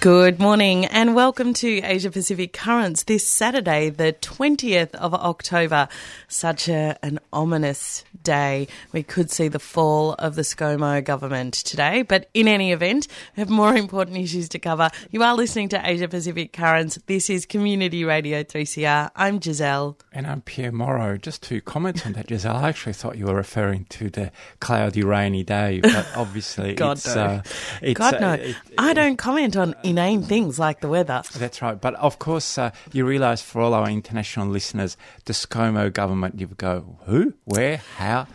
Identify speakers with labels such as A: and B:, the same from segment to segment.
A: Good morning and welcome to Asia Pacific Currents this Saturday, the 20th of October. Such a, an ominous day. We could see the fall of the ScoMo government today, but in any event, we have more important issues to cover. You are listening to Asia Pacific Currents. This is Community Radio 3CR. I'm Giselle.
B: And I'm Pierre Morrow. Just to comment on that, Giselle, I actually thought you were referring to the cloudy, rainy day, but obviously
A: God
B: it's,
A: no.
B: uh, it's.
A: God,
B: uh,
A: no.
B: it-
A: I don't comment on inane things like the weather.
B: That's right. But of course, uh, you realise for all our international listeners, the ScoMo government, you go, who, where, how?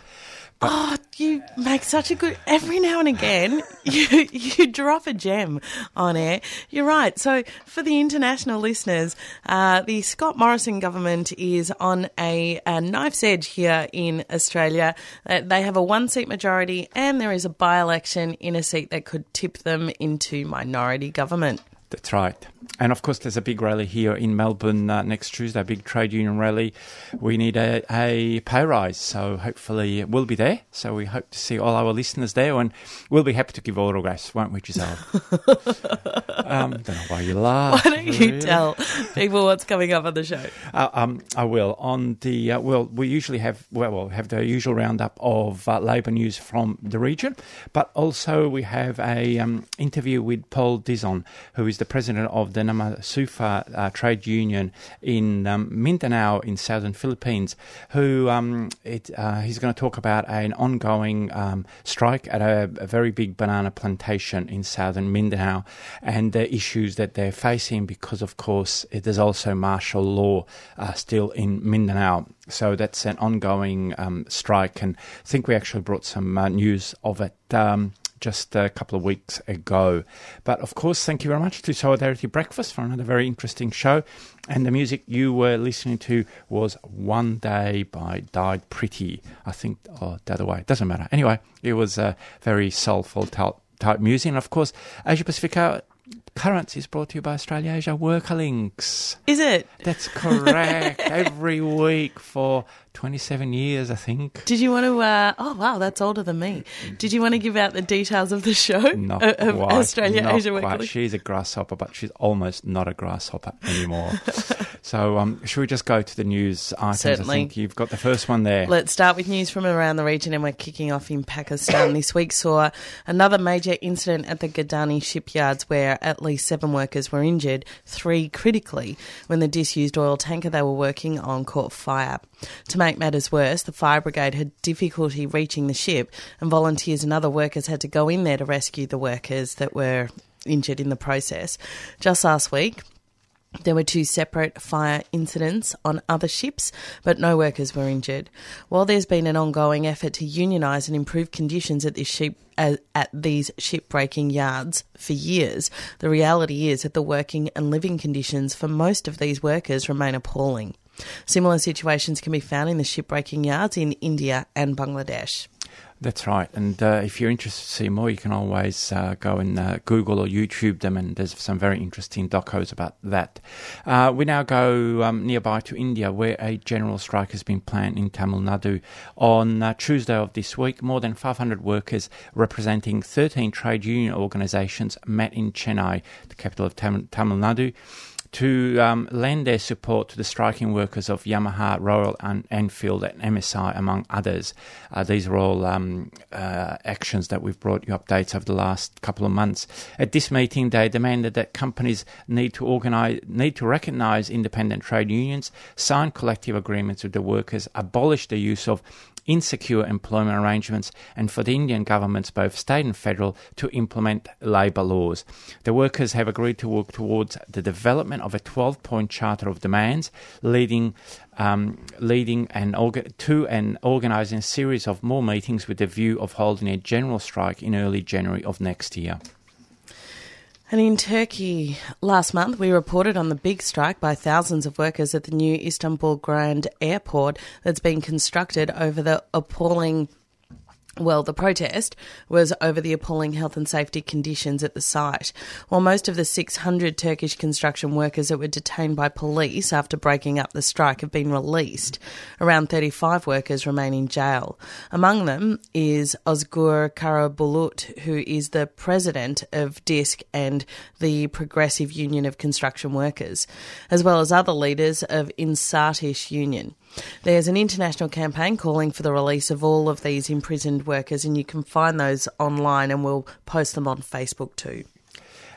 A: Oh, you make such a good. Every now and again, you you drop a gem on air. You're right. So, for the international listeners, uh, the Scott Morrison government is on a, a knife's edge here in Australia. Uh, they have a one seat majority, and there is a by election in a seat that could tip them into minority government.
B: That's right. And of course, there's a big rally here in Melbourne uh, next Tuesday, a big trade union rally. We need a, a pay rise, so hopefully we'll be there. So we hope to see all our listeners there, and we'll be happy to give autographs, won't we, Giselle? um, don't know why you laugh.
A: Why don't you
B: really.
A: tell people what's coming up on the show?
B: Uh, um, I will. On the uh, well, we usually have well, we'll have the usual roundup of uh, labour news from the region, but also we have a um, interview with Paul Dizon, who is the president of the Namasufa uh, trade union in um, Mindanao in southern Philippines. Who um, it, uh, he's going to talk about an ongoing um, strike at a, a very big banana plantation in southern Mindanao and the issues that they're facing because, of course, there's also martial law uh, still in Mindanao. So that's an ongoing um, strike, and I think we actually brought some uh, news of it. Um, just a couple of weeks ago. But of course, thank you very much to Solidarity Breakfast for another very interesting show. And the music you were listening to was One Day by Died Pretty. I think, oh, the other way. Doesn't matter. Anyway, it was a very soulful type, type music. And of course, Asia Pacific Currents is brought to you by Australia Asia Worker Links.
A: Is it?
B: That's correct. Every week for 27 years, I think.
A: Did you want to? Uh, oh wow, that's older than me. Did you want to give out the details of the show
B: Not
A: of of
B: quite.
A: Australia
B: not
A: Asia
B: quite.
A: Weekly?
B: She's a grasshopper, but she's almost not a grasshopper anymore. so, um, should we just go to the news items?
A: Certainly.
B: I think you've got the first one there.
A: Let's start with news from around the region, and we're kicking off in Pakistan. this week saw another major incident at the Gadani shipyards where at least seven workers were injured, three critically, when the disused oil tanker they were working on caught fire. To make matters worse, the fire brigade had difficulty reaching the ship, and volunteers and other workers had to go in there to rescue the workers that were injured in the process. Just last week, there were two separate fire incidents on other ships, but no workers were injured. While there's been an ongoing effort to unionise and improve conditions at ship at these shipbreaking yards for years, the reality is that the working and living conditions for most of these workers remain appalling. Similar situations can be found in the shipbreaking yards in India and Bangladesh.
B: That's right. And uh, if you're interested to see more, you can always uh, go and uh, Google or YouTube them, and there's some very interesting docos about that. Uh, we now go um, nearby to India, where a general strike has been planned in Tamil Nadu. On uh, Tuesday of this week, more than 500 workers representing 13 trade union organisations met in Chennai, the capital of Tam- Tamil Nadu to um, lend their support to the striking workers of Yamaha, Royal and Enfield, and MSI, among others. Uh, these are all um, uh, actions that we've brought you updates over the last couple of months. At this meeting, they demanded that companies need to organize, need to recognise independent trade unions, sign collective agreements with the workers, abolish the use of insecure employment arrangements, and for the Indian governments, both state and federal, to implement labour laws. The workers have agreed to work towards the development of a 12 point charter of demands, leading. Um, leading and orga- to and organising a series of more meetings with the view of holding a general strike in early January of next year.
A: And in Turkey, last month, we reported on the big strike by thousands of workers at the new Istanbul Grand Airport that's been constructed over the appalling well, the protest was over the appalling health and safety conditions at the site. While most of the 600 Turkish construction workers that were detained by police after breaking up the strike have been released, around 35 workers remain in jail. Among them is Ozgur Karabulut, who is the president of DISK and the Progressive Union of Construction Workers, as well as other leaders of İnşaat-İş Union. There's an international campaign calling for the release of all of these imprisoned workers, and you can find those online, and we'll post them on Facebook too.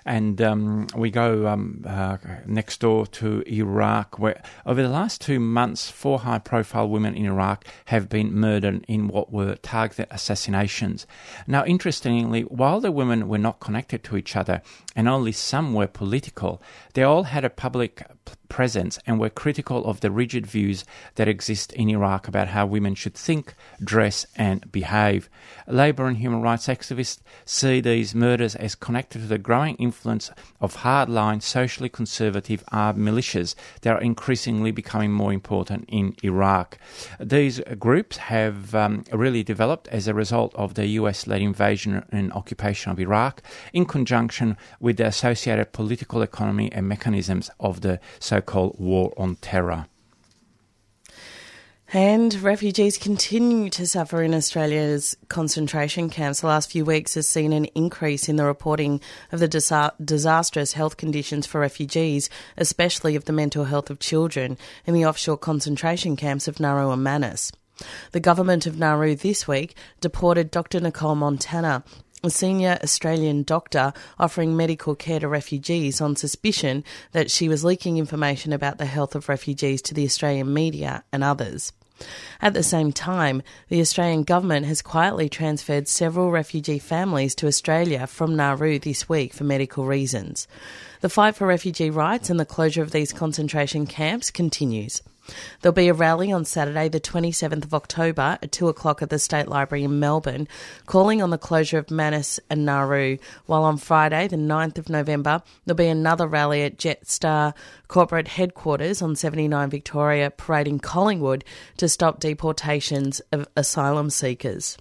B: And um, we go um, uh, next door to Iraq, where over the last two months, four high profile women in Iraq have been murdered in what were targeted assassinations. Now, interestingly, while the women were not connected to each other and only some were political, they all had a public presence and were critical of the rigid views that exist in Iraq about how women should think, dress, and behave. Labour and human rights activists see these murders as connected to the growing influence of hardline, socially conservative armed militias that are increasingly becoming more important in Iraq. These groups have um, really developed as a result of the US led invasion and occupation of Iraq in conjunction with the associated political economy and mechanisms of the so called war on terror.
A: And refugees continue to suffer in Australia's concentration camps. The last few weeks has seen an increase in the reporting of the disa- disastrous health conditions for refugees, especially of the mental health of children, in the offshore concentration camps of Nauru and Manus. The government of Nauru this week deported Dr. Nicole Montana, a senior Australian doctor offering medical care to refugees on suspicion that she was leaking information about the health of refugees to the Australian media and others. At the same time, the Australian government has quietly transferred several refugee families to Australia from Nauru this week for medical reasons. The fight for refugee rights and the closure of these concentration camps continues. There'll be a rally on Saturday, the 27th of October at 2 o'clock at the State Library in Melbourne, calling on the closure of Manus and Nauru, while on Friday, the 9th of November, there'll be another rally at Jetstar corporate headquarters on 79 Victoria, parading Collingwood to stop deportations of asylum seekers.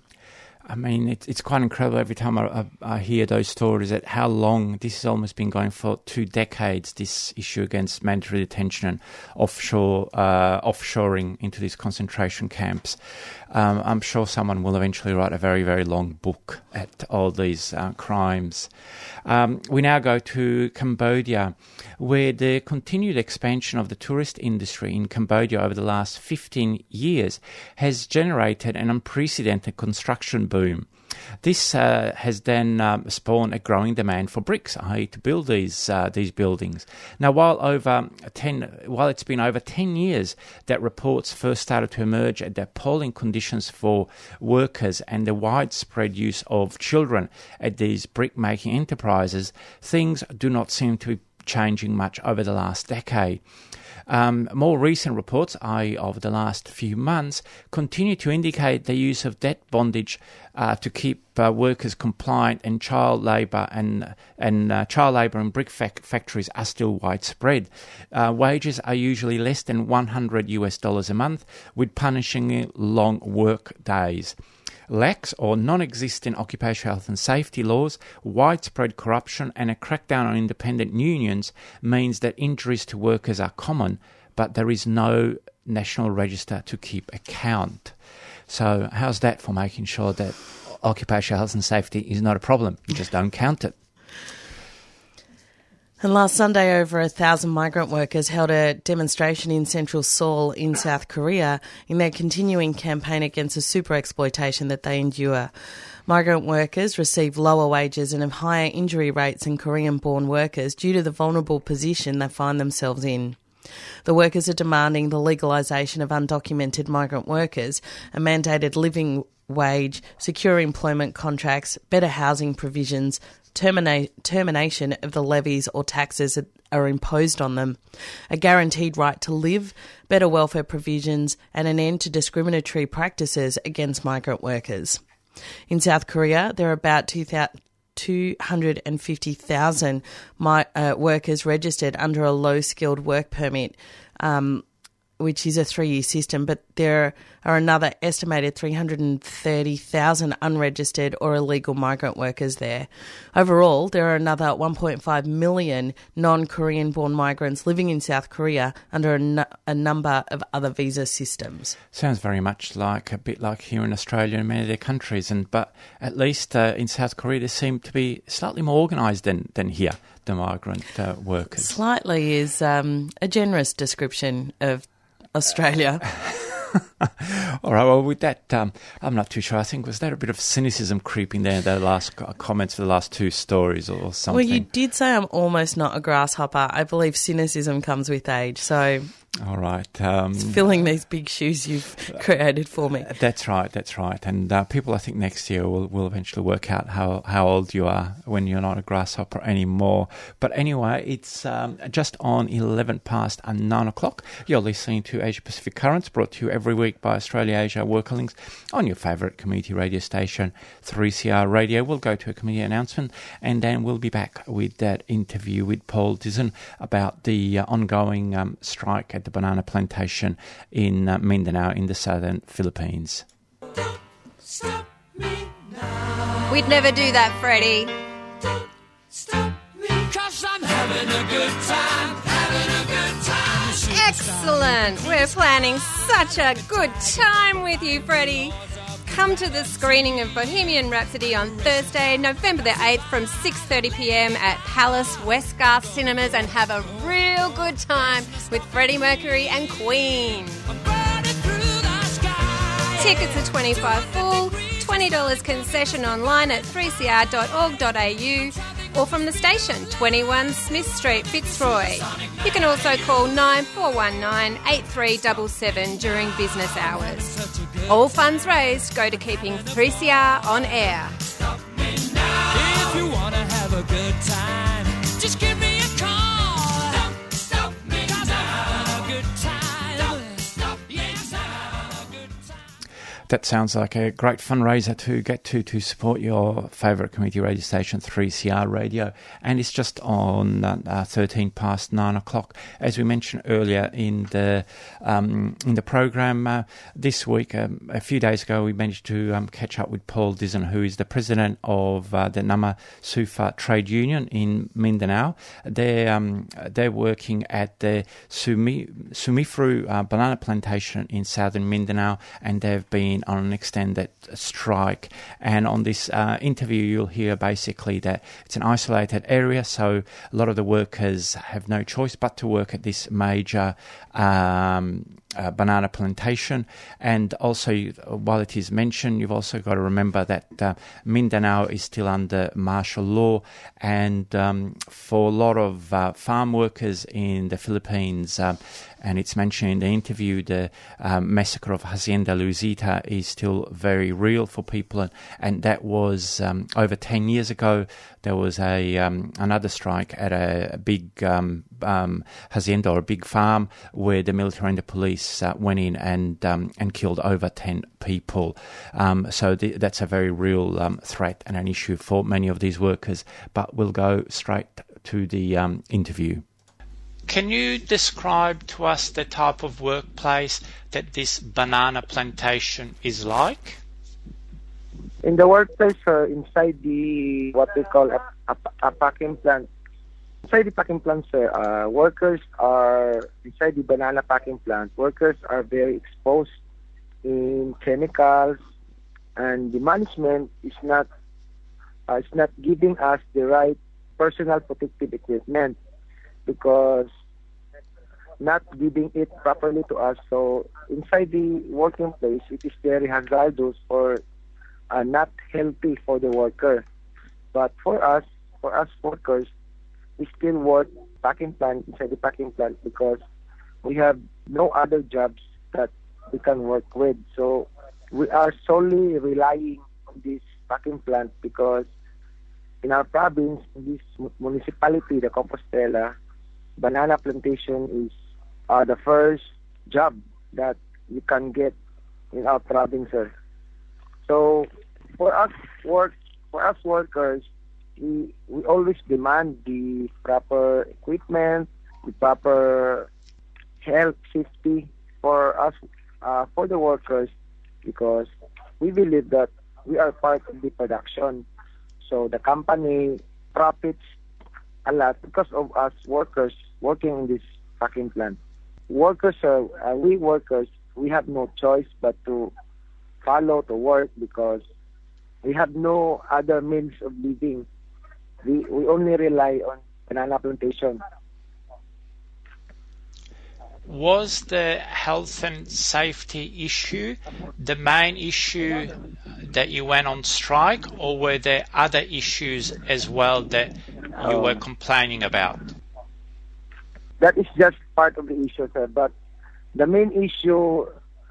B: I mean, it's it's quite incredible every time I, I, I, hear those stories that how long this has almost been going for two decades. This issue against mandatory detention and offshore uh, offshoring into these concentration camps. Um, I'm sure someone will eventually write a very very long book at all these uh, crimes. Um, we now go to Cambodia, where the continued expansion of the tourist industry in Cambodia over the last 15 years has generated an unprecedented construction boom. This uh, has then um, spawned a growing demand for bricks, i.e., to build these uh, these buildings. Now, while over ten, while it's been over ten years that reports first started to emerge at the appalling conditions for workers and the widespread use of children at these brick making enterprises, things do not seem to be changing much over the last decade. Um, more recent reports, i.e., of the last few months, continue to indicate the use of debt bondage uh, to keep uh, workers compliant, and child labour and and uh, child labour in brick fac- factories are still widespread. Uh, wages are usually less than 100 US dollars a month, with punishing long work days lax or non existent occupational health and safety laws, widespread corruption, and a crackdown on independent unions means that injuries to workers are common, but there is no national register to keep account. So, how's that for making sure that occupational health and safety is not a problem? You just don't count it.
A: And last Sunday, over a thousand migrant workers held a demonstration in central Seoul in South Korea in their continuing campaign against the super exploitation that they endure. Migrant workers receive lower wages and have higher injury rates than Korean born workers due to the vulnerable position they find themselves in. The workers are demanding the legalisation of undocumented migrant workers, a mandated living wage, secure employment contracts, better housing provisions, termina- termination of the levies or taxes that are imposed on them, a guaranteed right to live, better welfare provisions, and an end to discriminatory practices against migrant workers. In South Korea, there are about 2,000 250,000 uh, workers registered under a low skilled work permit. Um, which is a three year system, but there are another estimated 330,000 unregistered or illegal migrant workers there. Overall, there are another 1.5 million non Korean born migrants living in South Korea under a, number of other visa systems.
B: Sounds very much like a bit like here in Australia and many of their countries, and but at least uh, in South Korea they seem to be slightly more organised than than here, the migrant uh, workers.
A: Slightly is um, a generous description of Australia.
B: All right. Well, with that, um, I'm not too sure. I think was that a bit of cynicism creeping there? The last comments for the last two stories, or something.
A: Well, you did say I'm almost not a grasshopper. I believe cynicism comes with age. So
B: All right. Um,
A: filling these big shoes you've created for me.
B: That's right. That's right. And uh, people, I think next year will will eventually work out how, how old you are when you're not a grasshopper anymore. But anyway, it's um, just on eleven past and nine o'clock. You're listening to Asia Pacific Currents, brought to you every week by Australia Asia Worker Links on your favourite community radio station, 3CR Radio. We'll go to a community announcement, and then we'll be back with that interview with Paul Dizon about the uh, ongoing um, strike at the banana plantation in uh, Mindanao in the southern Philippines.
C: We'd never do that, Freddie. Excellent. We're planning such a good time with you, Freddie. Come to the screening of Bohemian Rhapsody on Thursday, November the 8th from 6:30 p.m. at Palace Westgarth Cinemas and have a real good time with Freddie Mercury and Queen. Tickets are 25 full, $20 concession online at 3cr.org.au or from the station, 21 Smith Street, Fitzroy. You can also call 9419 8377 during business hours. All funds raised go to keeping 3CR on air.
B: That sounds like a great fundraiser to get to to support your favourite community radio station, 3CR Radio. And it's just on uh, uh, 13 past 9 o'clock. As we mentioned earlier in the um, in the program uh, this week, um, a few days ago, we managed to um, catch up with Paul Dizon, who is the president of uh, the Nama Sufa Trade Union in Mindanao. They're, um, they're working at the Sumi, Sumifru uh, banana plantation in southern Mindanao, and they've been on an extended strike. And on this uh, interview, you'll hear basically that it's an isolated area, so a lot of the workers have no choice but to work at this major. Um, uh, banana plantation, and also while it is mentioned, you've also got to remember that uh, Mindanao is still under martial law, and um, for a lot of uh, farm workers in the Philippines, um, and it's mentioned in the interview, the um, massacre of Hacienda Luisita is still very real for people, and, and that was um, over ten years ago. There was a um, another strike at a big um, um, hacienda or a big farm where the military and the police uh, went in and um, and killed over ten people. So the, that's a very real threat and an issue for many of these workers. But we'll go straight to the interview. Can you describe to us the type of workplace that this banana plantation is like?
D: in the workplace or inside the what we call a, a, a packing plant. Inside the packing plant, sir, uh, workers are inside the banana packing plant. Workers are very exposed in chemicals, and the management is not uh, is not giving us the right personal protective equipment because not giving it properly to us. So inside the working place, it is very hazardous or uh, not healthy for the worker. But for us, for us workers, we still work packing plant inside the packing plant because we have no other jobs that we can work with. So we are solely relying on this packing plant because in our province, in this municipality, the Compostela, banana plantation is uh, the first job that you can get in our province, sir. So for us work for us workers, we, we always demand the proper equipment, the proper health safety for us, uh, for the workers, because we believe that we are part of the production. So the company profits a lot because of us workers working in this fucking plant. Workers are, uh, we workers, we have no choice but to follow to work because we have no other means of living. We, we only rely on banana plantation.
B: Was the health and safety issue the main issue that you went on strike, or were there other issues as well that you were complaining about?
D: That is just part of the issue, sir. But the main issue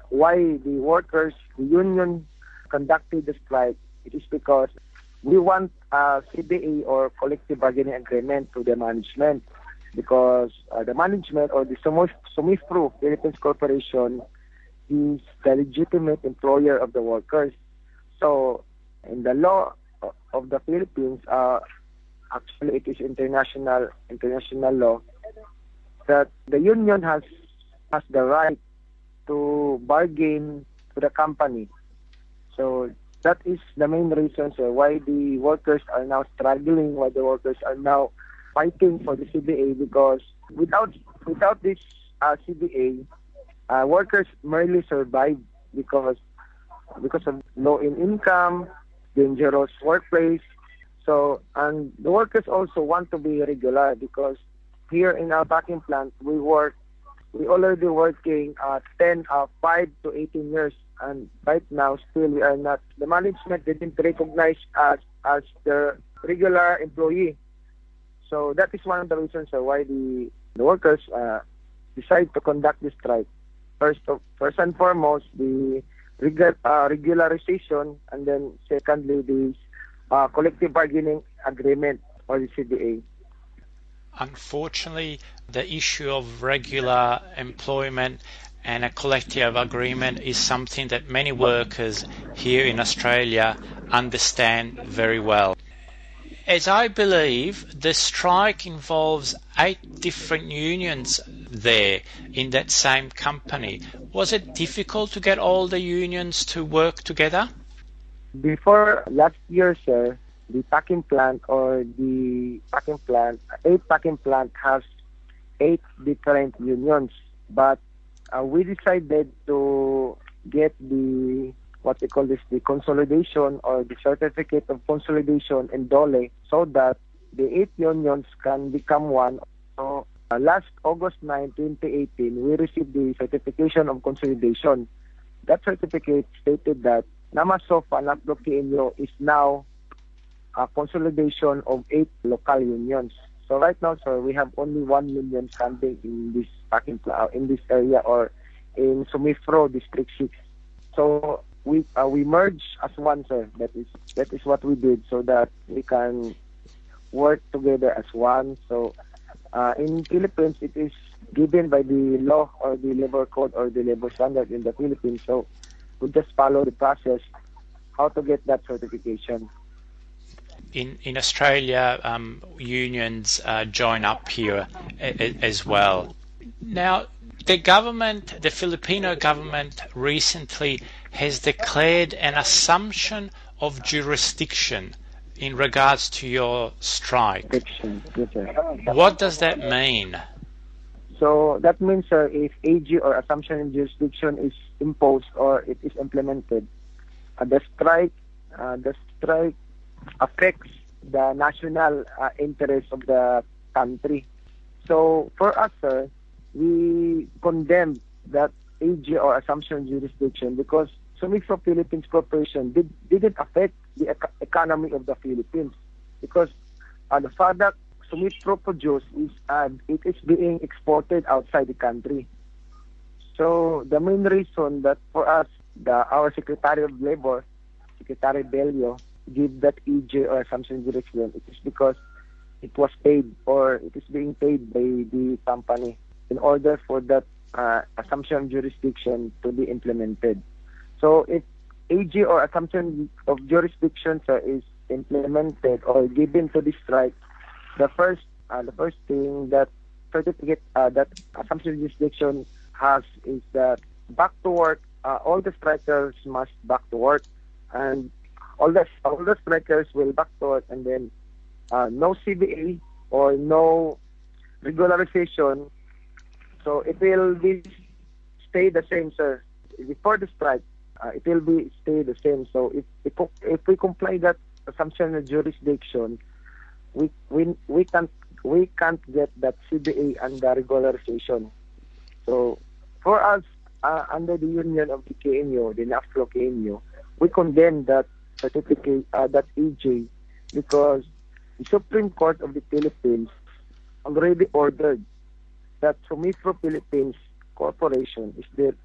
D: why the workers, the union conducted the strike, it is because we want a CBA or collective bargaining agreement to the management because uh, the management or the Sumif- Sumifru Philippines Corporation is the legitimate employer of the workers. So, in the law of the Philippines, uh, actually it is international international law that the union has has the right to bargain to the company. So that is the main reason sir, why the workers are now struggling, why the workers are now fighting for the CBA because without without this uh, CBA, uh, workers merely survive because because of low in income, dangerous workplace. So and the workers also want to be regular because here in our packing plant we work we already working uh, 10 uh, 5 to 18 years and right now still we are not the management didn't recognize us as the regular employee. So that is one of the reasons why the, the workers uh, decide to conduct this strike. First of, first and foremost the regu- uh, regularization and then secondly the uh, collective bargaining agreement or the CBA
B: Unfortunately, the issue of regular employment and a collective agreement is something that many workers here in Australia understand very well. As I believe, the strike involves eight different unions there in that same company. Was it difficult to get all the unions to work together?
D: Before last year, sir, the packing plant or the packing plant, eight packing plant has eight different unions. But uh, we decided to get the what we call this the consolidation or the certificate of consolidation in Dole so that the eight unions can become one. So uh, last August 9, 2018, we received the certification of consolidation. That certificate stated that Namasufa Naklokienyo is now a consolidation of eight local unions. So right now, sir, we have only one union standing in this packing pla- in this area or in Sumifro District Six. So we uh, we merge as one, sir. That is that is what we did so that we can work together as one. So uh, in Philippines, it is given by the law or the labor code or the labor standard in the Philippines. So we just follow the process how to get that certification.
B: In in Australia, um, unions uh, join up here as well. Now, the government, the Filipino government, recently has declared an assumption of jurisdiction in regards to your strike. What does that mean?
D: So that means, sir, if AJ or assumption of jurisdiction is imposed or it is implemented, uh, the strike, uh, the strike affects the national uh, interest of the country. So for us, sir, we condemn that AJ or assumption jurisdiction because Sumifru Philippines Corporation did, didn't affect the eco- economy of the Philippines because uh, the product Sumifru produce is uh, it is being exported outside the country. So the main reason that for us, the our Secretary of Labor, Secretary Bello, give that EJ or assumption jurisdiction, it is because it was paid or it is being paid by the company in order for that uh, assumption jurisdiction to be implemented. So if AJ or assumption of jurisdiction sir, is implemented or given to the strike, the first uh, the first thing that certificate uh, that assumption jurisdiction has is that back to work. Uh, all the strikers must back to work, and all the all the strikers will back to work, and then uh, no CBA or no regularization. So it will be stay the same, sir. Before the strike, uh, it will be stay the same. So if if, if we comply that assumption of jurisdiction, we we we can't we can't get that CBA and the regularization. So for us, uh, under the union of the KMU, the NAFLU KMU, we condemn that certificate, uh, that EJ, because the Supreme Court of the Philippines already ordered that Sumifru Philippines Corporation is the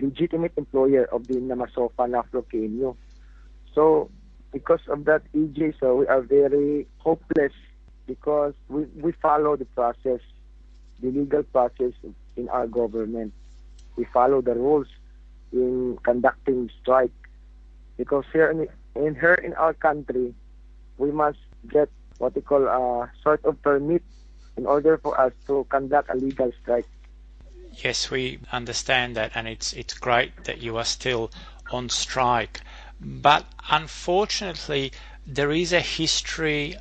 D: legitimate employer of the Namasufa NAFLU KMU. So because of that EJ, so we are very hopeless because we, we follow the process, the legal process in our government. We follow the rules in conducting strike. Because here in, in here in our country, we must get what we call a sort of permit in order for us to conduct a legal strike.
B: Yes, we understand that, and it's it's great that you are still on strike. But unfortunately, there is a history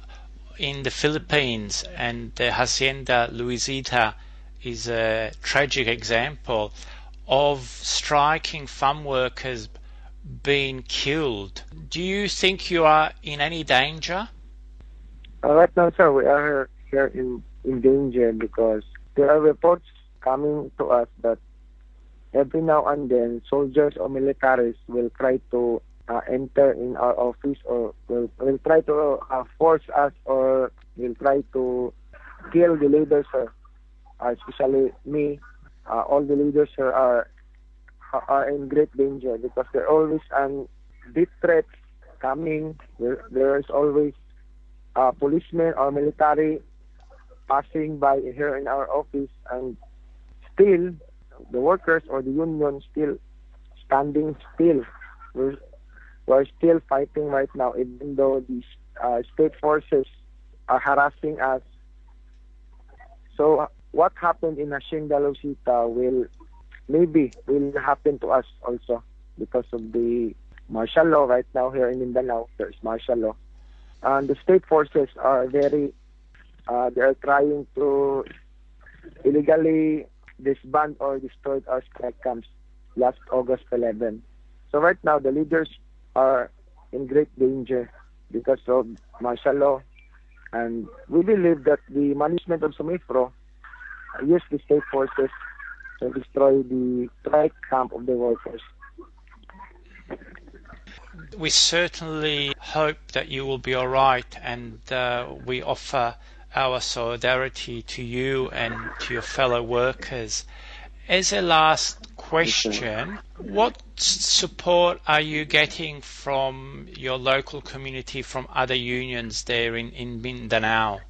B: in the Philippines, and the Hacienda Luisita is a tragic example of striking farm workers being killed. Do you think you are in any danger?
D: Uh, right now, sir, we are here in, in danger because there are reports coming to us that every now and then soldiers or militaries will try to uh, enter in our office or will, will try to uh, force us or will try to kill the leaders, sir. Uh, especially me. Uh, all the leaders, sir, are are in great danger because there are always um, deep threats coming. There, there is always uh, policemen or military passing by here in our office and still the workers or the union still standing still. We're, we're still fighting right now even though the uh, state forces are harassing us. So what happened in Hacienda Luisita will maybe will happen to us also because of the martial law right now here in Mindanao. There's martial law. And the state forces are very, uh, they are trying to illegally disband or destroy our strike camps last August 11. So right now the leaders are in great danger because of martial law. And we believe that the management of Sumifru use the state forces to destroy the camp of the workers.
B: We certainly hope that you will be all right, and uh, we offer our solidarity to you and to your fellow workers. As a last question, what support are you getting from your local community, from other unions there in, in Mindanao?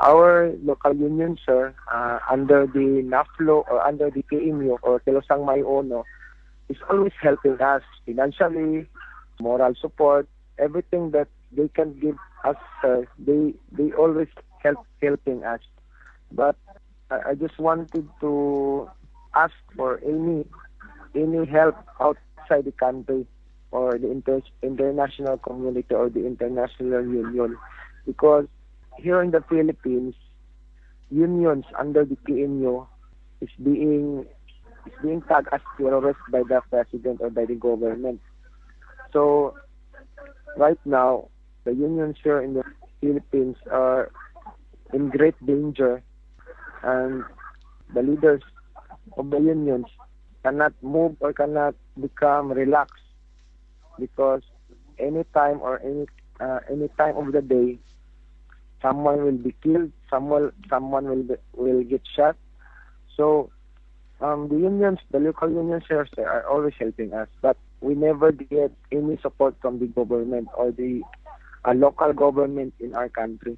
D: Our local union, sir, uh, under the NAFLU or under the KMU or Kilusang Mayo Uno, is always helping us financially, moral support, everything that they can give us, sir, they they always help helping us. But I, I just wanted to ask for any any help outside the country or the inter- international community or the international union because here in the Philippines, unions under the PNU is being is being tagged as terrorist by the president or by the government. So right now, the unions here in the Philippines are in great danger, and the leaders of the unions cannot move or cannot become relaxed because any time or any uh, any time of the day someone will be killed, someone someone will be, will get shot. So um, the unions, the local unions here are always helping us, but we never get any support from the government or the uh, local government in our country.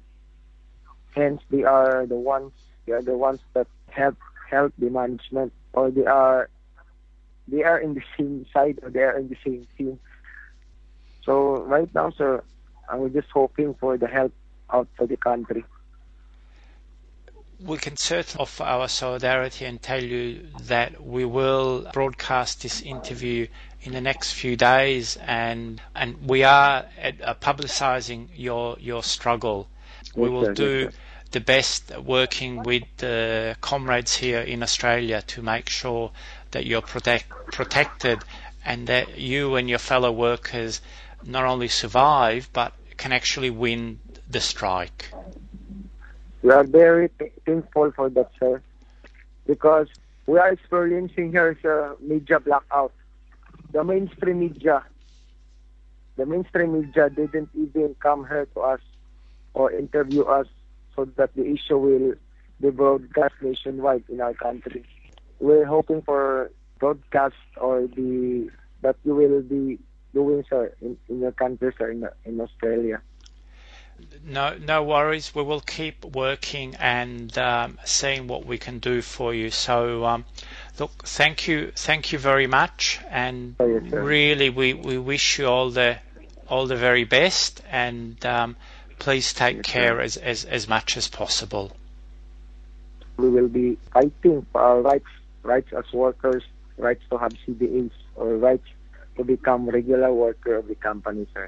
D: Hence, they are the ones they are the ones that help help the management, or they are they are in the same side or they are in the same team. So right now, sir, we're just hoping for the help out for the country.
E: We can certainly offer our solidarity and tell you that we will broadcast this interview in the next few days, and and we are uh, publicising your your struggle. We will do the best working with the comrades here in Australia to make sure that you're protect, protected and that you and your fellow workers not only survive but can actually win the strike.
D: We are very th- thankful for that, sir, because we are experiencing here a media blackout. The mainstream media, the mainstream media didn't even come here to us or interview us so that the issue will be broadcast nationwide in our country. We're hoping for broadcast or the that you will be doing, sir, in, in your country, sir, in, in Australia.
E: No, no worries. We will keep working and um, seeing what we can do for you. So, um, look, thank you, thank you very much, and
D: Oh, yes,
E: really, we, we wish you all the all the very best, and um, please take
D: Yes, sir.
E: care as, as as much as possible.
D: we will be fighting for our rights, rights as workers, rights to have CBAs, or rights to become regular worker of the company, sir.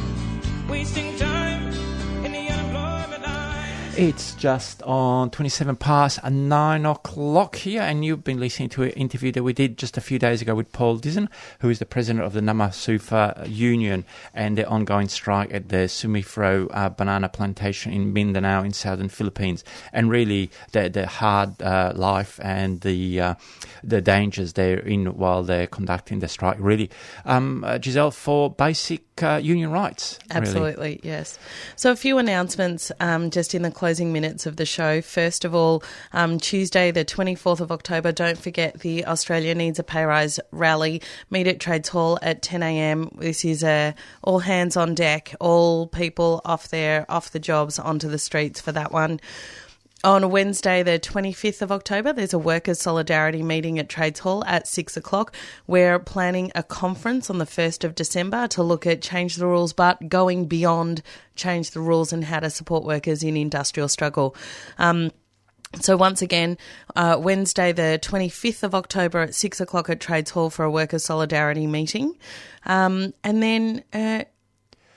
F: Wasting time
B: It's just on 27 past 9 o'clock here, and you've been listening to an interview that we did just a few days ago with Paul Dizon, who is the president of the Namasufa Union and the ongoing strike at the Sumifru uh, banana plantation in Mindanao in southern Philippines. And really, the, the hard uh, life and the uh, the dangers they're in while they're conducting the strike. Really, um, uh, Giselle, for basic uh, union rights. really.
A: Absolutely, yes. So, a few announcements um, just in the closing minutes of the show. First of all, um, Tuesday, the 24th of October, don't forget the Australia Needs a Pay Rise rally. Meet at Trades Hall at 10 a.m. This is a all hands on deck, all people off there, off the jobs, onto the streets for that one. On Wednesday, the 25th of October, there's a workers' solidarity meeting at Trades Hall at 6 o'clock. We're planning a conference on the 1st of December to look at change the rules, but going beyond change the rules and how to support workers in industrial struggle. Um, so once again, uh, Wednesday the 25th of October at 6 o'clock at Trades Hall for a workers' solidarity meeting. Um, and then uh,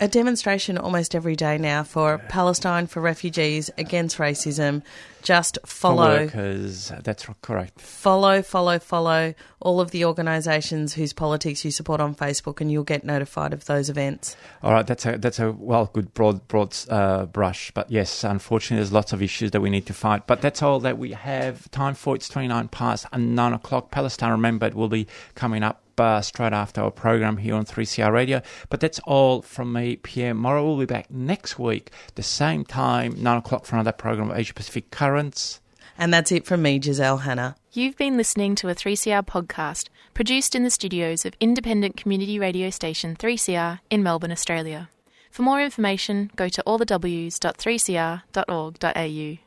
A: a demonstration almost every day now for Palestine, for refugees, against racism. Just follow,
B: workers, that's correct.
A: follow, follow, follow all of the organisations whose politics you support on Facebook, and you'll get notified of those events.
B: All right, that's a that's a well good broad broad uh, brush, but yes, unfortunately, there's lots of issues that we need to fight. But that's all that we have time for. It's twenty nine past and nine o'clock. Palestine, remember, it will be coming up. Uh, straight after our program here on 3CR Radio. But that's all from me, Pierre Morrow. We'll be back next week, the same time, 9 o'clock for another program of Asia Pacific Currents.
A: And that's it from me, Giselle Hanna.
G: You've been listening to a 3CR podcast produced in the studios of independent community radio station 3CR in Melbourne, Australia. For more information, go to allthews.3cr.org.au.